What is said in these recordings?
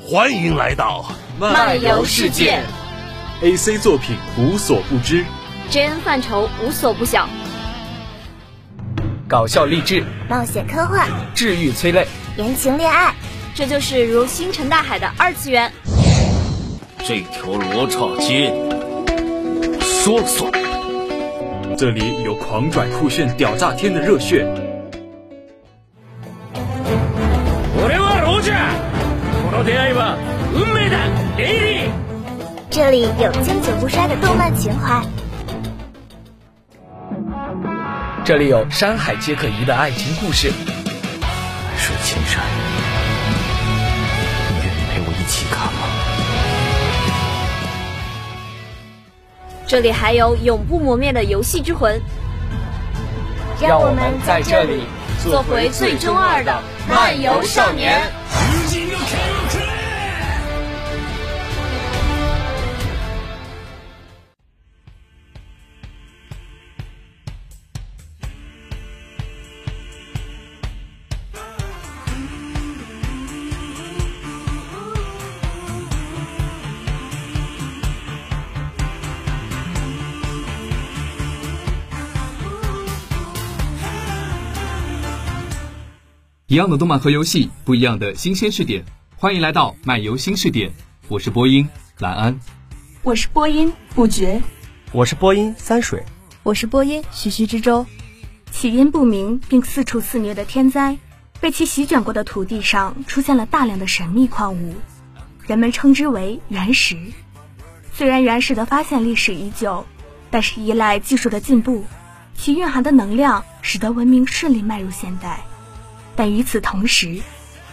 欢迎来到漫游世界，AC 作品无所不知，JN 范畴无所不晓，搞笑励志，冒险科幻，治愈催泪，言情恋爱，这就是如星辰大海的二次元。这条罗刹街，我说了算。这里有狂拽酷炫、屌炸天的热血。这里有经久不衰的动漫情怀，这里有山海皆可移的爱情故事。海水千山，你愿意陪我一起看吗？这里还有永不磨灭的游戏之魂，让我们在这里做回最中二的漫游少年。一样的动漫和游戏，不一样的新鲜视点，欢迎来到漫游新视点。我是播音蓝安，我是播音不绝，我是播音三水，我是播音徐徐之舟。起因不明并四处肆虐的天灾，被其席卷过的土地上出现了大量的神秘矿物，人们称之为原石。虽然原石的发现历史已久，但是依赖技术的进步，其蕴含的能量使得文明顺利迈入现代。但与此同时，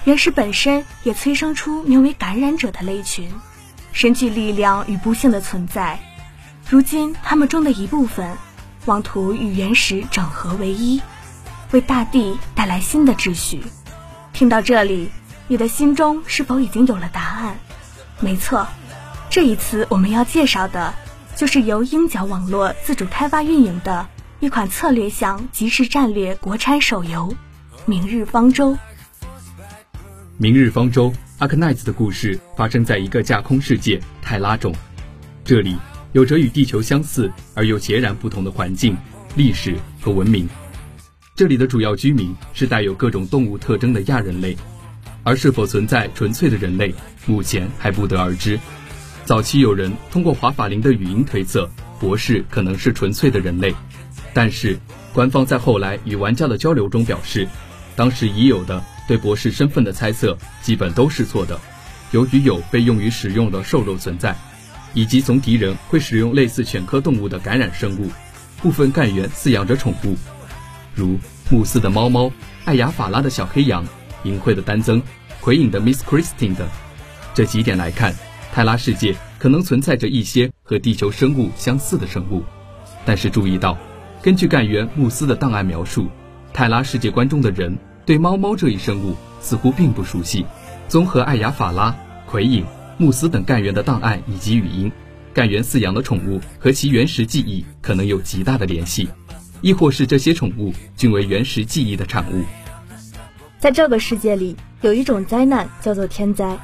原石本身也催生出名为感染者的类群，身具力量与不幸的存在。如今，他们中的一部分妄图与原石整合为一，为大地带来新的秩序。听到这里，你的心中是否已经有了答案？没错，这一次我们要介绍的，就是由鹰角网络自主开发运营的一款策略向即时战略国产手游。明日方舟。明日方舟阿克奈兹的故事发生在一个架空世界泰拉中，这里有着与地球相似而又截然不同的环境、历史和文明。这里的主要居民是带有各种动物特征的亚人类，而是否存在纯粹的人类，目前还不得而知。早期有人通过华法林的语音推测，博士可能是纯粹的人类，但是官方在后来与玩家的交流中表示。当时已有的对博士身份的猜测基本都是错的，由于有被用于使用的兽肉存在，以及从敌人会使用类似犬科动物的感染生物，部分干员饲养着宠物，如慕斯的猫猫、艾雅法拉的小黑羊、淫秽的丹增、魁影的 Miss Christine 等。这几点来看，泰拉世界可能存在着一些和地球生物相似的生物，但是注意到，根据干员慕斯的档案描述。泰拉世界观中的人对猫猫这一生物似乎并不熟悉。综合艾雅法拉、奎影、穆斯等干员的档案以及语音，干员饲养的宠物和其原始记忆可能有极大的联系，亦或是这些宠物均为原始记忆的产物。在这个世界里，有一种灾难叫做天灾，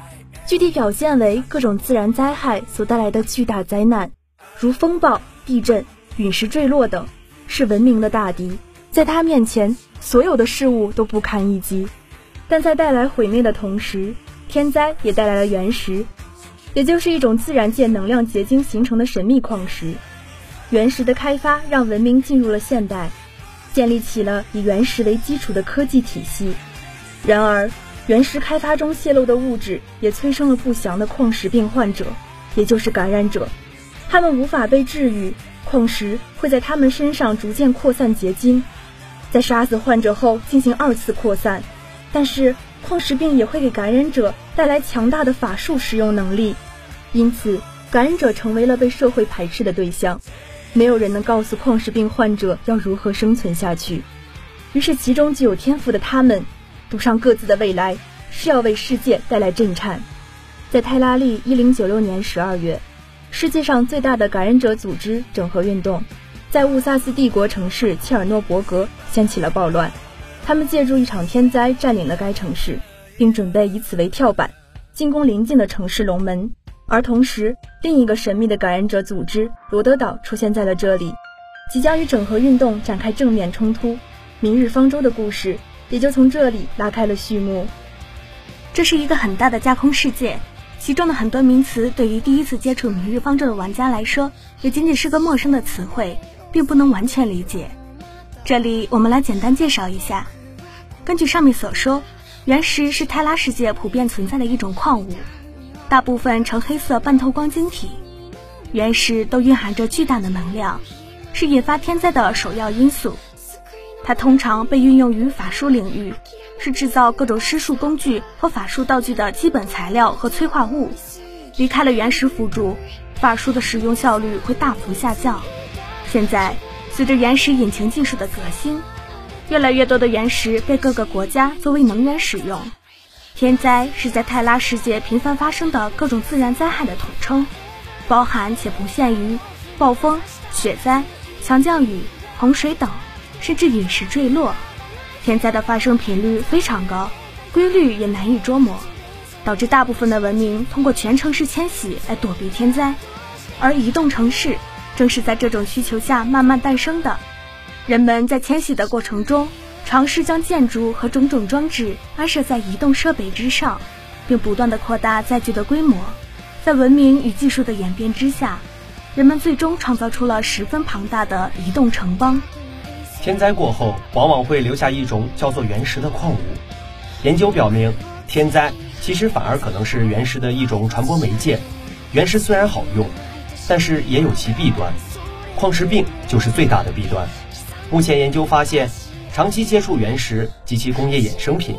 具体表现为各种自然灾害所带来的巨大灾难，如风暴、地震、陨石坠落等，是文明的大敌。在他面前，所有的事物都不堪一击。但在带来毁灭的同时，天灾也带来了原石，也就是一种自然界能量结晶形成的神秘矿石。原石的开发让文明进入了现代，建立起了以原石为基础的科技体系。然而，原石开发中泄露的物质也催生了不祥的矿石病患者，也就是感染者。他们无法被治愈，矿石会在他们身上逐渐扩散结晶。在杀死患者后进行二次扩散，但是矿石病也会给感染者带来强大的法术使用能力，因此感染者成为了被社会排斥的对象。没有人能告诉矿石病患者要如何生存下去，于是其中具有天赋的他们，赌上各自的未来，是要为世界带来震颤。在泰拉利一零九六年十二月，世界上最大的感染者组织整合运动。在乌萨斯帝国城市切尔诺伯格掀起了暴乱。他们借助一场天灾占领了该城市，并准备以此为跳板，进攻邻近的城市龙门。而同时，另一个神秘的感染者组织罗德岛出现在了这里，即将与整合运动展开正面冲突。明日方舟的故事也就从这里拉开了序幕。这是一个很大的架空世界，其中的很多名词对于第一次接触明日方舟的玩家来说，也仅仅是个陌生的词汇，并不能完全理解。这里我们来简单介绍一下。根据上面所说，原石是泰拉世界普遍存在的一种矿物，大部分呈黑色半透光晶体。原石都蕴含着巨大的能量，是引发天灾的首要因素。它通常被运用于法术领域，是制造各种施术工具和法术道具的基本材料和催化物。离开了原石辅助，法术的使用效率会大幅下降。现在。随着原石引擎技术的革新，越来越多的原石被各个国家作为能源使用。天灾是在泰拉世界频繁发生的各种自然灾害的统称，包含且不限于暴风、雪灾、强降雨、洪水等，甚至陨石坠落。天灾的发生频率非常高，规律也难以捉摸，导致大部分的文明通过全城市迁徙来躲避天灾，而移动城市。正是在这种需求下慢慢诞生的。人们在迁徙的过程中，尝试将建筑和种种装置安设在移动设备之上，并不断的扩大载具的规模。在文明与技术的演变之下，人们最终创造出了十分庞大的移动城邦。天灾过后，往往会留下一种叫做原石的矿物。研究表明，天灾其实反而可能是原石的一种传播媒介。原石虽然好用。但是也有其弊端，矿石病就是最大的弊端。目前研究发现，长期接触原石及其工业衍生品，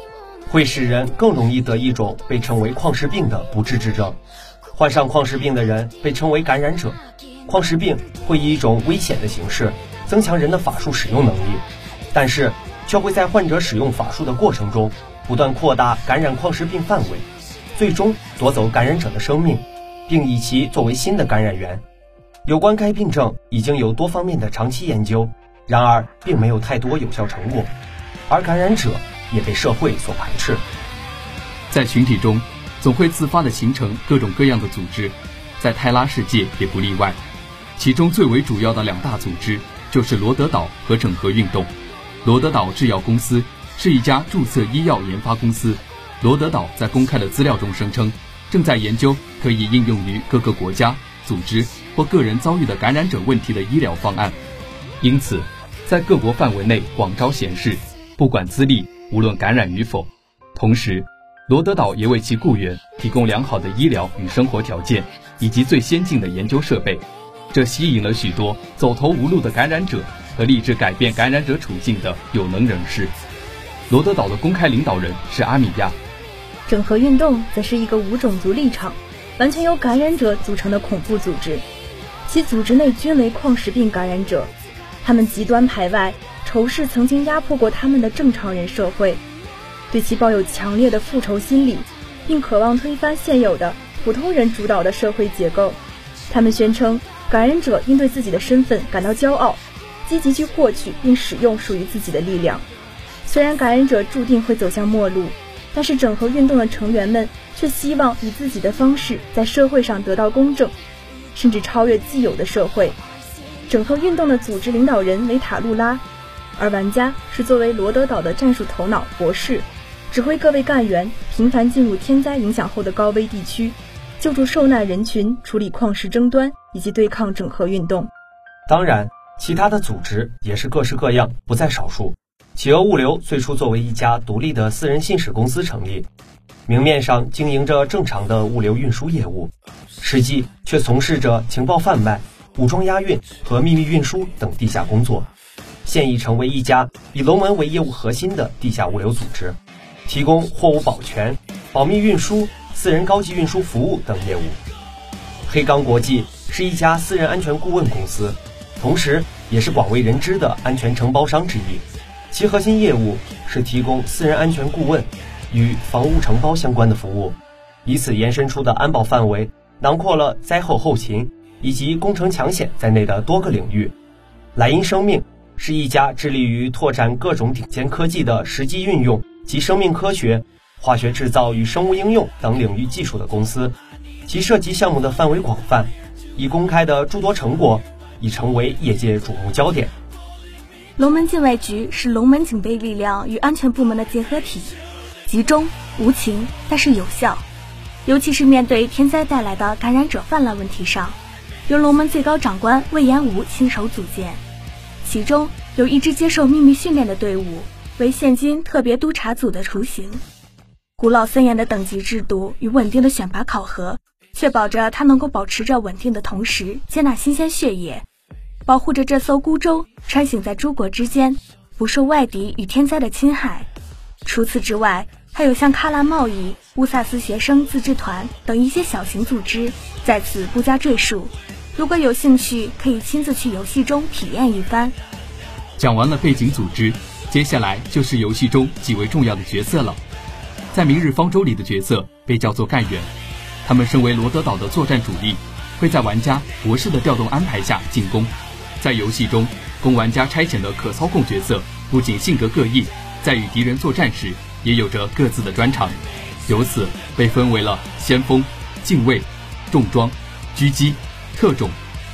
会使人更容易得一种被称为矿石病的不治之症。患上矿石病的人被称为感染者。矿石病会以一种危险的形式增强人的法术使用能力，但是却会在患者使用法术的过程中不断扩大感染矿石病范围，最终夺走感染者的生命。并以其作为新的感染源。有关该病症已经有多方面的长期研究，然而并没有太多有效成果，而感染者也被社会所排斥。在群体中，总会自发地形成各种各样的组织，在泰拉世界也不例外。其中最为主要的两大组织就是罗德岛和整合运动。罗德岛制药公司是一家注册医药研发公司。罗德岛在公开的资料中声称。正在研究可以应用于各个国家、组织或个人遭遇的感染者问题的医疗方案，因此，在各国范围内广招贤士，不管资历，无论感染与否。同时，罗德岛也为其雇员提供良好的医疗与生活条件，以及最先进的研究设备，这吸引了许多走投无路的感染者和立志改变感染者处境的有能人士。罗德岛的公开领导人是阿米亚。整合运动则是一个无种族立场、完全由感染者组成的恐怖组织，其组织内均为矿石病感染者，他们极端排外，仇视曾经压迫过他们的正常人社会，对其抱有强烈的复仇心理，并渴望推翻现有的普通人主导的社会结构。他们宣称，感染者应对自己的身份感到骄傲，积极去获取并使用属于自己的力量。虽然感染者注定会走向末路。但是整合运动的成员们却希望以自己的方式在社会上得到公正，甚至超越既有的社会。整合运动的组织领导人为塔路拉，而玩家是作为罗德岛的战术头脑博士，指挥各位干员频繁进入天灾影响后的高危地区，救助受难人群，处理矿石争端以及对抗整合运动。当然，其他的组织也是各式各样，不在少数。企鹅物流最初作为一家独立的私人信使公司成立，明面上经营着正常的物流运输业务，实际却从事着情报贩卖、武装押运和秘密运输等地下工作，现已成为一家以龙门为业务核心的地下物流组织，提供货物保全、保密运输、私人高级运输服务等业务。黑钢国际是一家私人安全顾问公司，同时也是广为人知的安全承包商之一。其核心业务是提供私人安全顾问与房屋承包相关的服务，以此延伸出的安保范围囊括了灾后后勤以及工程抢险在内的多个领域。莱茵生命是一家致力于拓展各种顶尖科技的实际运用及生命科学、化学制造与生物应用等领域技术的公司，其涉及项目的范围广泛，已公开的诸多成果已成为业界瞩目焦点。龙门禁卫局是龙门警备力量与安全部门的结合体，集中、无情，但是有效。尤其是面对天灾带来的感染者泛滥问题上，由龙门最高长官魏延武亲手组建，其中有一支接受秘密训练的队伍，为现今特别督察组的雏形。古老森严的等级制度与稳定的选拔考核，确保着它能够保持着稳定的同时，接纳新鲜血液，保护着这艘孤舟穿行在诸国之间，不受外敌与天灾的侵害。除此之外，还有像喀拉贸易、乌萨斯学生自治团等一些小型组织，在此不加赘述。如果有兴趣，可以亲自去游戏中体验一番。讲完了背景组织，接下来就是游戏中极为重要的角色了。在《明日方舟》里的角色被叫做干员，他们身为罗德岛的作战主力，会在玩家博士的调动安排下进攻。在游戏中，供玩家差遣的可操控角色不仅性格各异，在与敌人作战时。也有着各自的专长，由此被分为了先锋、近卫、重装、狙击、特种、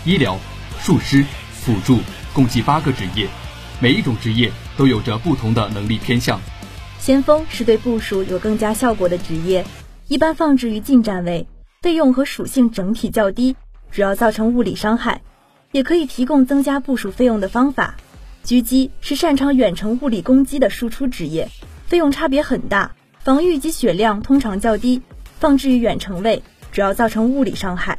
医疗、术师、辅助，共计八个职业。每一种职业都有着不同的能力偏向。先锋是对部署有更加效果的职业，一般放置于近战位，费用和属性整体较低，主要造成物理伤害，也可以提供增加部署费用的方法。狙击是擅长远程物理攻击的输出职业。费用差别很大，防御及血量通常较低，放置于远程位，主要造成物理伤害。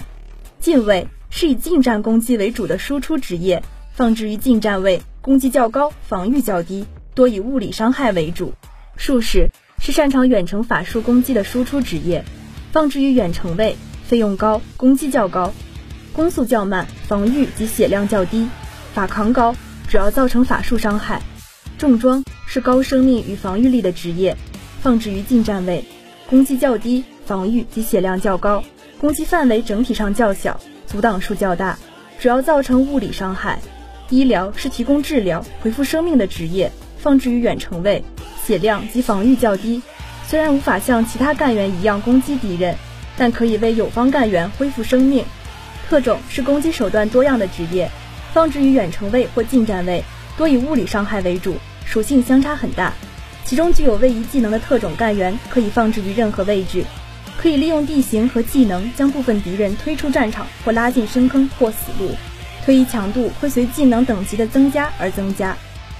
近卫是以近战攻击为主的输出职业，放置于近战位，攻击较高，防御较低，多以物理伤害为主。术士是擅长远程法术攻击的输出职业，放置于远程位，费用高，攻击较高，攻速较慢，防御及血量较低，法抗高，主要造成法术伤害。重装是高生命与防御力的职业，放置于近战位，攻击较低，防御及血量较高，攻击范围整体上较小，阻挡数较大，主要造成物理伤害。医疗是提供治疗、恢复生命的职业，放置于远程位，血量及防御较低，虽然无法像其他干员一样攻击敌人，但可以为友方干员恢复生命。特种是攻击手段多样的职业，放置于远程位或近战位，多以物理伤害为主。属性相差很大，其中具有位移技能的特种干员可以放置于任何位置，可以利用地形和技能将部分敌人推出战场或拉进深坑或死路。推移强度会随技能等级的增加而增加。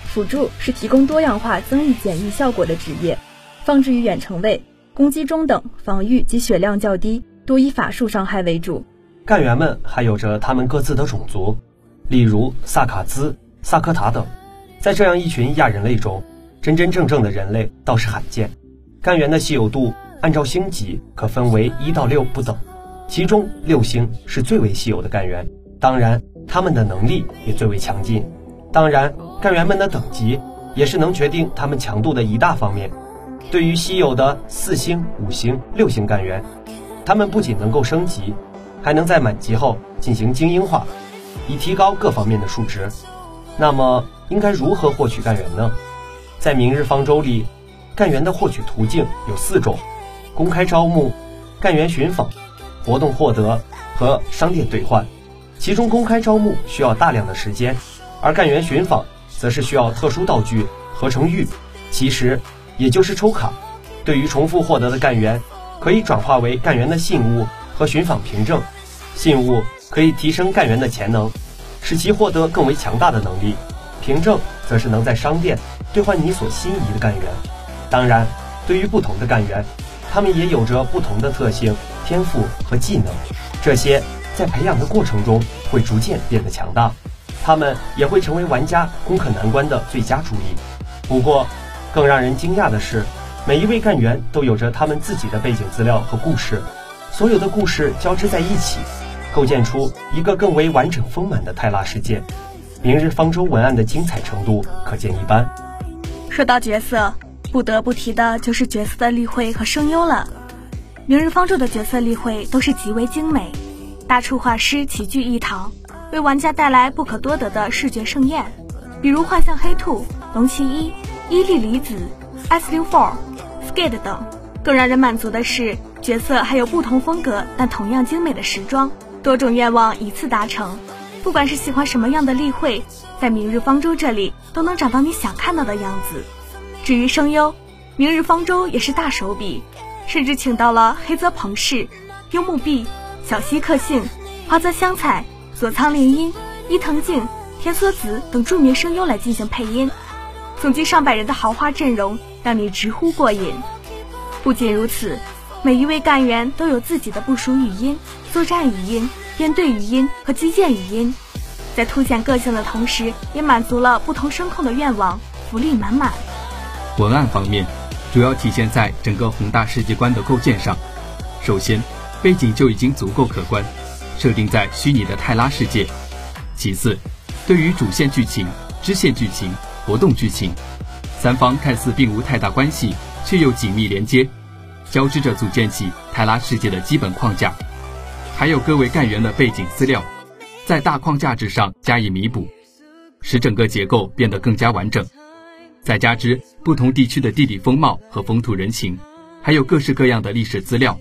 辅助是提供多样化增益减益效果的职业，放置于远程位，攻击中等，防御及血量较低，多以法术伤害为主。干员们还有着他们各自的种族，例如萨卡兹、萨克塔等。在这样一群亚人类中，真真正正的人类倒是罕见。干员的稀有度按照星级可分为一到六不等，其中六星是最为稀有的干员，当然他们的能力也最为强劲。当然，干员们的等级也是能决定他们强度的一大方面。对于稀有的四星、五星、六星干员，他们不仅能够升级，还能在满级后进行精英化，以提高各方面的数值。那么。应该如何获取干员呢？在明日方舟里，干员的获取途径有四种：公开招募、干员寻访、活动获得和商店兑换。其中，公开招募需要大量的时间，而干员寻访则是需要特殊道具合成玉，其实也就是抽卡。对于重复获得的干员，可以转化为干员的信物和寻访凭证。信物可以提升干员的潜能，使其获得更为强大的能力。凭证则是能在商店兑换你所心仪的干员。当然，对于不同的干员，他们也有着不同的特性、天赋和技能。这些在培养的过程中会逐渐变得强大，他们也会成为玩家攻克难关的最佳助力。不过，更让人惊讶的是，每一位干员都有着他们自己的背景资料和故事，所有的故事交织在一起，构建出一个更为完整丰满的泰拉世界。明日方舟文案的精彩程度可见一斑。说到角色，不得不提的就是角色的立绘和声优了。明日方舟的角色立绘都是极为精美，大处画师齐聚一堂，为玩家带来不可多得的视觉盛宴，比如画像黑兔、龙骑一、伊利离子、S 六 Four、Skate 等。更让人满足的是，角色还有不同风格但同样精美的时装，多种愿望一次达成。不管是喜欢什么样的例会，在明日方舟这里都能找到你想看到的样子。至于声优，明日方舟也是大手笔，甚至请到了黑泽朋士、樱木碧、小西克幸、花泽香菜。佐仓绫音、伊藤静、田梭子等著名声优来进行配音，总计上百人的豪华阵容让你直呼过瘾。不仅如此，每一位干员都有自己的部署语音、作战语音、编队语音和基建语音，在凸显个性的同时，也满足了不同声控的愿望，福利满满。文案方面，主要体现在整个宏大世界观的构建上。首先，背景就已经足够可观。设定在虚拟的泰拉世界。其次，对于主线剧情、支线剧情、活动剧情，三方看似并无太大关系，却又紧密连接，交织着组建起泰拉世界的基本框架。还有各位干员的背景资料，在大框架之上加以弥补，使整个结构变得更加完整。再加之不同地区的地理风貌和风土人情，还有各式各样的历史资料，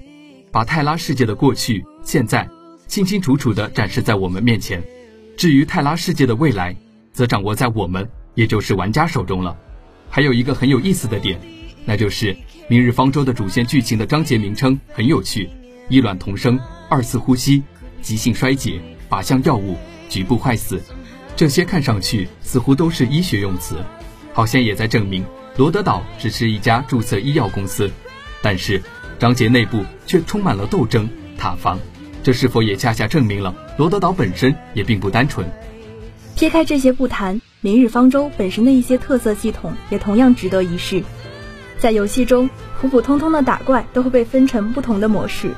把泰拉世界的过去、现在。清清楚楚地展示在我们面前。至于泰拉世界的未来，则掌握在我们，也就是玩家手中了。还有一个很有意思的点，那就是《明日方舟》的主线剧情的章节名称很有趣：一卵同生、二次呼吸、急性衰竭、靶向药物、局部坏死。这些看上去似乎都是医学用词，好像也在证明罗德岛只是一家注册医药公司。但是章节内部却充满了斗争、塔防。这是否也恰恰证明了罗德岛本身也并不单纯？撇开这些不谈，《明日方舟》本身的一些特色系统也同样值得一试。在游戏中，普普通通的打怪都会被分成不同的模式。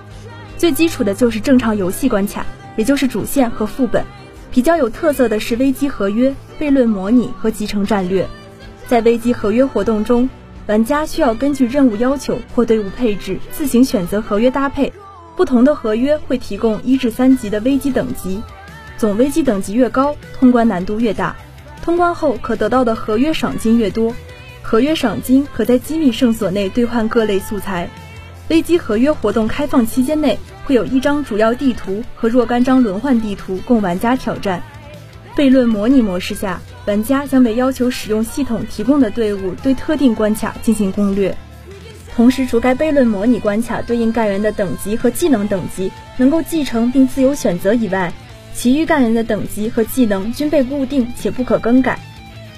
最基础的就是正常游戏关卡，也就是主线和副本。比较有特色的是危机合约、悖论模拟和集成战略。在危机合约活动中，玩家需要根据任务要求或队伍配置自行选择合约搭配。不同的合约会提供一至三级的危机等级，总危机等级越高，通关难度越大，通关后可得到的合约赏金越多。合约赏金可在机密圣所内兑换各类素材。危机合约活动开放期间内，会有一张主要地图和若干张轮换地图供玩家挑战。悖论模拟模式下，玩家将被要求使用系统提供的队伍对特定关卡进行攻略。同时，除该悖论模拟关卡对应干员的等级和技能等级能够继承并自由选择以外，其余干员的等级和技能均被固定且不可更改。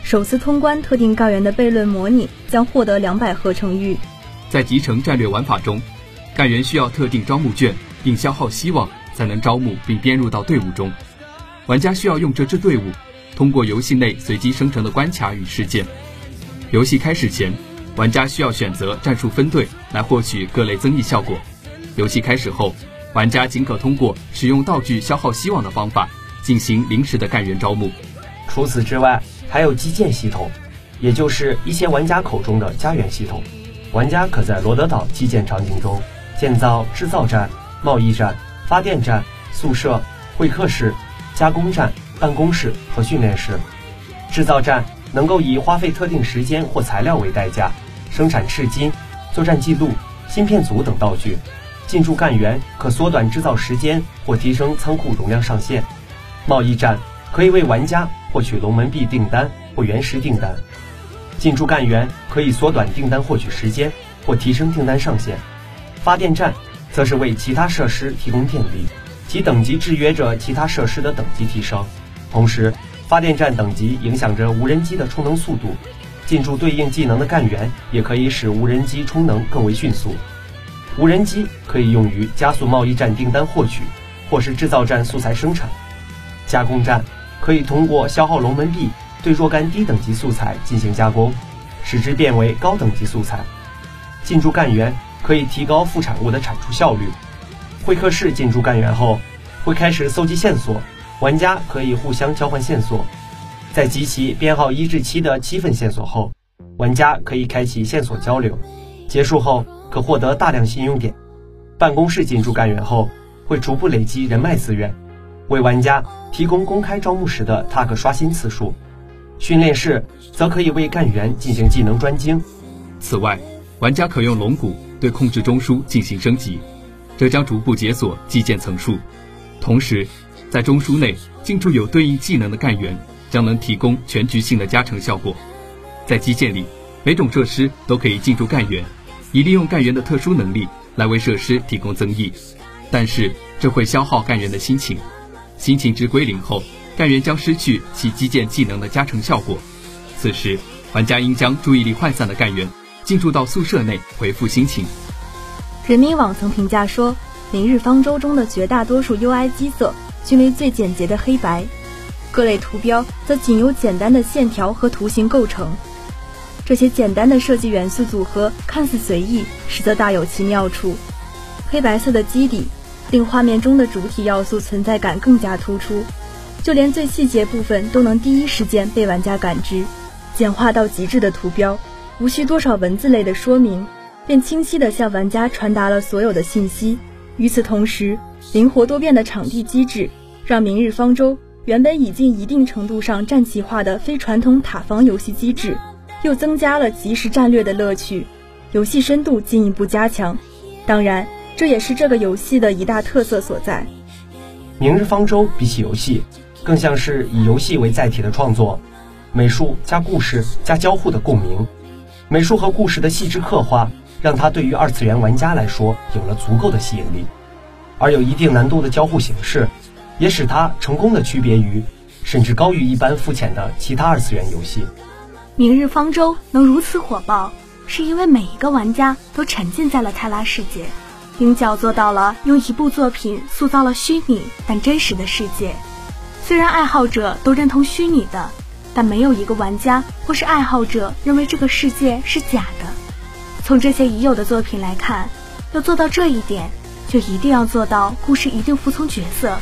首次通关特定干员的悖论模拟将获得两百合成玉。在集成战略玩法中，干员需要特定招募券，并消耗希望才能招募并编入到队伍中。玩家需要用这支队伍通过游戏内随机生成的关卡与事件。游戏开始前。玩家需要选择战术分队来获取各类增益效果。游戏开始后，玩家仅可通过使用道具消耗希望的方法进行临时的干员招募。除此之外，还有基建系统，也就是一些玩家口中的家园系统。玩家可在罗德岛基建场景中建造制造站、贸易站、发电站、宿舍、会客室、加工站、办公室和训练室。制造站能够以花费特定时间或材料为代价。生产赤金、作战记录、芯片组等道具，进驻干员可缩短制造时间或提升仓库容量上限。贸易站可以为玩家获取龙门币订单或原石订单。进驻干员可以缩短订单获取时间或提升订单上限。发电站则是为其他设施提供电力，其等级制约着其他设施的等级提升。同时，发电站等级影响着无人机的充能速度。进驻对应技能的干员也可以使无人机充能更为迅速。无人机可以用于加速贸易站订单获取，或是制造站素材生产。加工站可以通过消耗龙门币对若干低等级素材进行加工，使之变为高等级素材。进驻干员可以提高副产物的产出效率。会客室进驻干员后，会开始搜集线索，玩家可以互相交换线索。在集齐编号一至七的七份线索后，玩家可以开启线索交流。结束后可获得大量信用点。办公室进驻干员后，会逐步累积人脉资源。为玩家提供公开招募时的 tag 刷新次数。训练室则可以为干员进行技能专精。此外，玩家可用龙骨对控制中枢进行升级，这将逐步解锁基建层数。同时，在中枢内进驻有对应技能的干员，将能提供全局性的加成效果。在基建里，每种设施都可以进驻干员，以利用干员的特殊能力来为设施提供增益。但是，这会消耗干员的心情，心情值归零后。干员将失去其基建技能的加成效果，此时玩家应将注意力涣散的干员进驻到宿舍内回复心情。人民网曾评价说，《明日方舟》中的绝大多数 UI 基色均为最简洁的黑白，各类图标则仅由简单的线条和图形构成。这些简单的设计元素组合看似随意，实则大有其妙处。黑白色的基底令画面中的主体要素存在感更加突出。就连最细节部分都能第一时间被玩家感知，简化到极致的图标，无需多少文字类的说明，便清晰地向玩家传达了所有的信息。与此同时，灵活多变的场地机制，让《明日方舟》原本已经一定程度上战棋化的非传统塔防游戏机制，又增加了即时战略的乐趣，游戏深度进一步加强。当然，这也是这个游戏的一大特色所在。《明日方舟》比起游戏。更像是以游戏为载体的创作，美术加故事加交互的共鸣，美术和故事的细致刻画，让它对于二次元玩家来说有了足够的吸引力，而有一定难度的交互形式，也使它成功的区别于，甚至高于一般肤浅的其他二次元游戏。明日方舟能如此火爆，是因为每一个玩家都沉浸在了泰拉世界，鹰角做到了用一部作品塑造了虚拟但真实的世界。虽然爱好者都认同虚拟的，但没有一个玩家或是爱好者认为这个世界是假的。从这些已有的作品来看，要做到这一点，就一定要做到故事一定服从角色，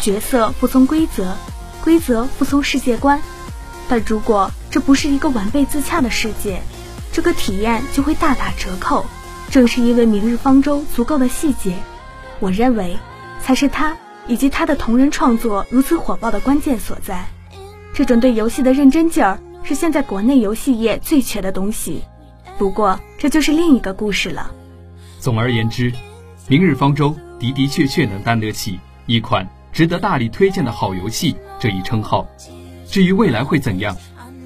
角色服从规则，规则服从世界观。但如果这不是一个完备自洽的世界，这个体验就会大打折扣。正是因为《明日方舟》足够的细节，我认为才是他。以及他的同人创作如此火爆的关键所在，这种对游戏的认真劲儿是现在国内游戏业最缺的东西。不过，这就是另一个故事了。总而言之，《明日方舟》的的确确能担得起一款值得大力推荐的好游戏这一称号。至于未来会怎样，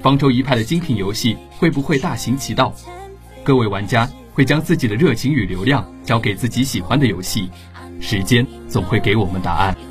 方舟一派的精品游戏会不会大行其道？各位玩家会将自己的热情与流量交给自己喜欢的游戏。时间总会给我们答案。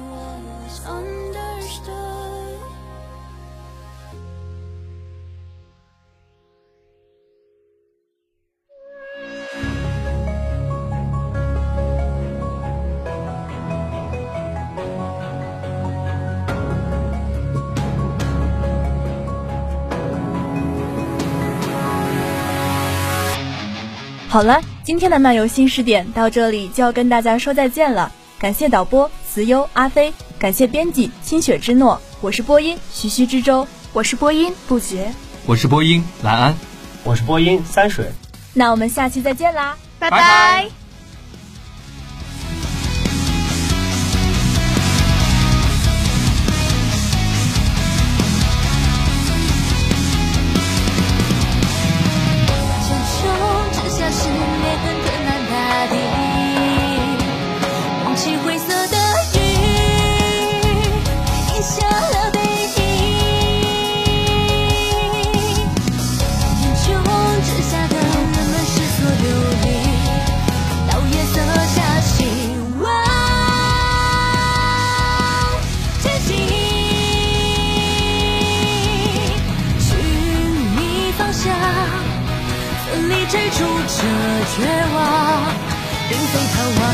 好了。今天的漫游新视点到这里就要跟大家说再见了，感谢导播慈优阿飞，感谢编辑清雪之诺，我是播音徐徐之舟，我是播音不觉，我是播音蓝安，我是播音三水，那我们下期再见啦，拜拜。绝并非逃亡。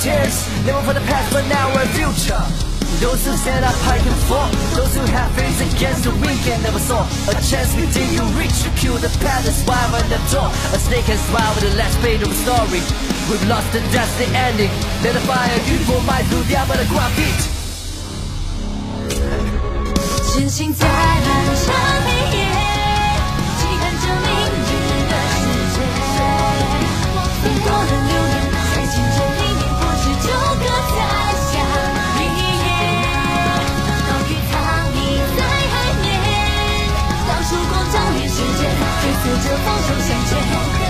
chances Living for the past but now we're future. Those who stand up high can fall. Those who have faith against the weak and never saw A chance we you reach You kill the path that's wild on the door. A snake has wild with the last page of a story. We've lost the dust, the ending. Let the fire beautiful mind through the eye but a crowd beat 真心在燃烧过了。随着方向向前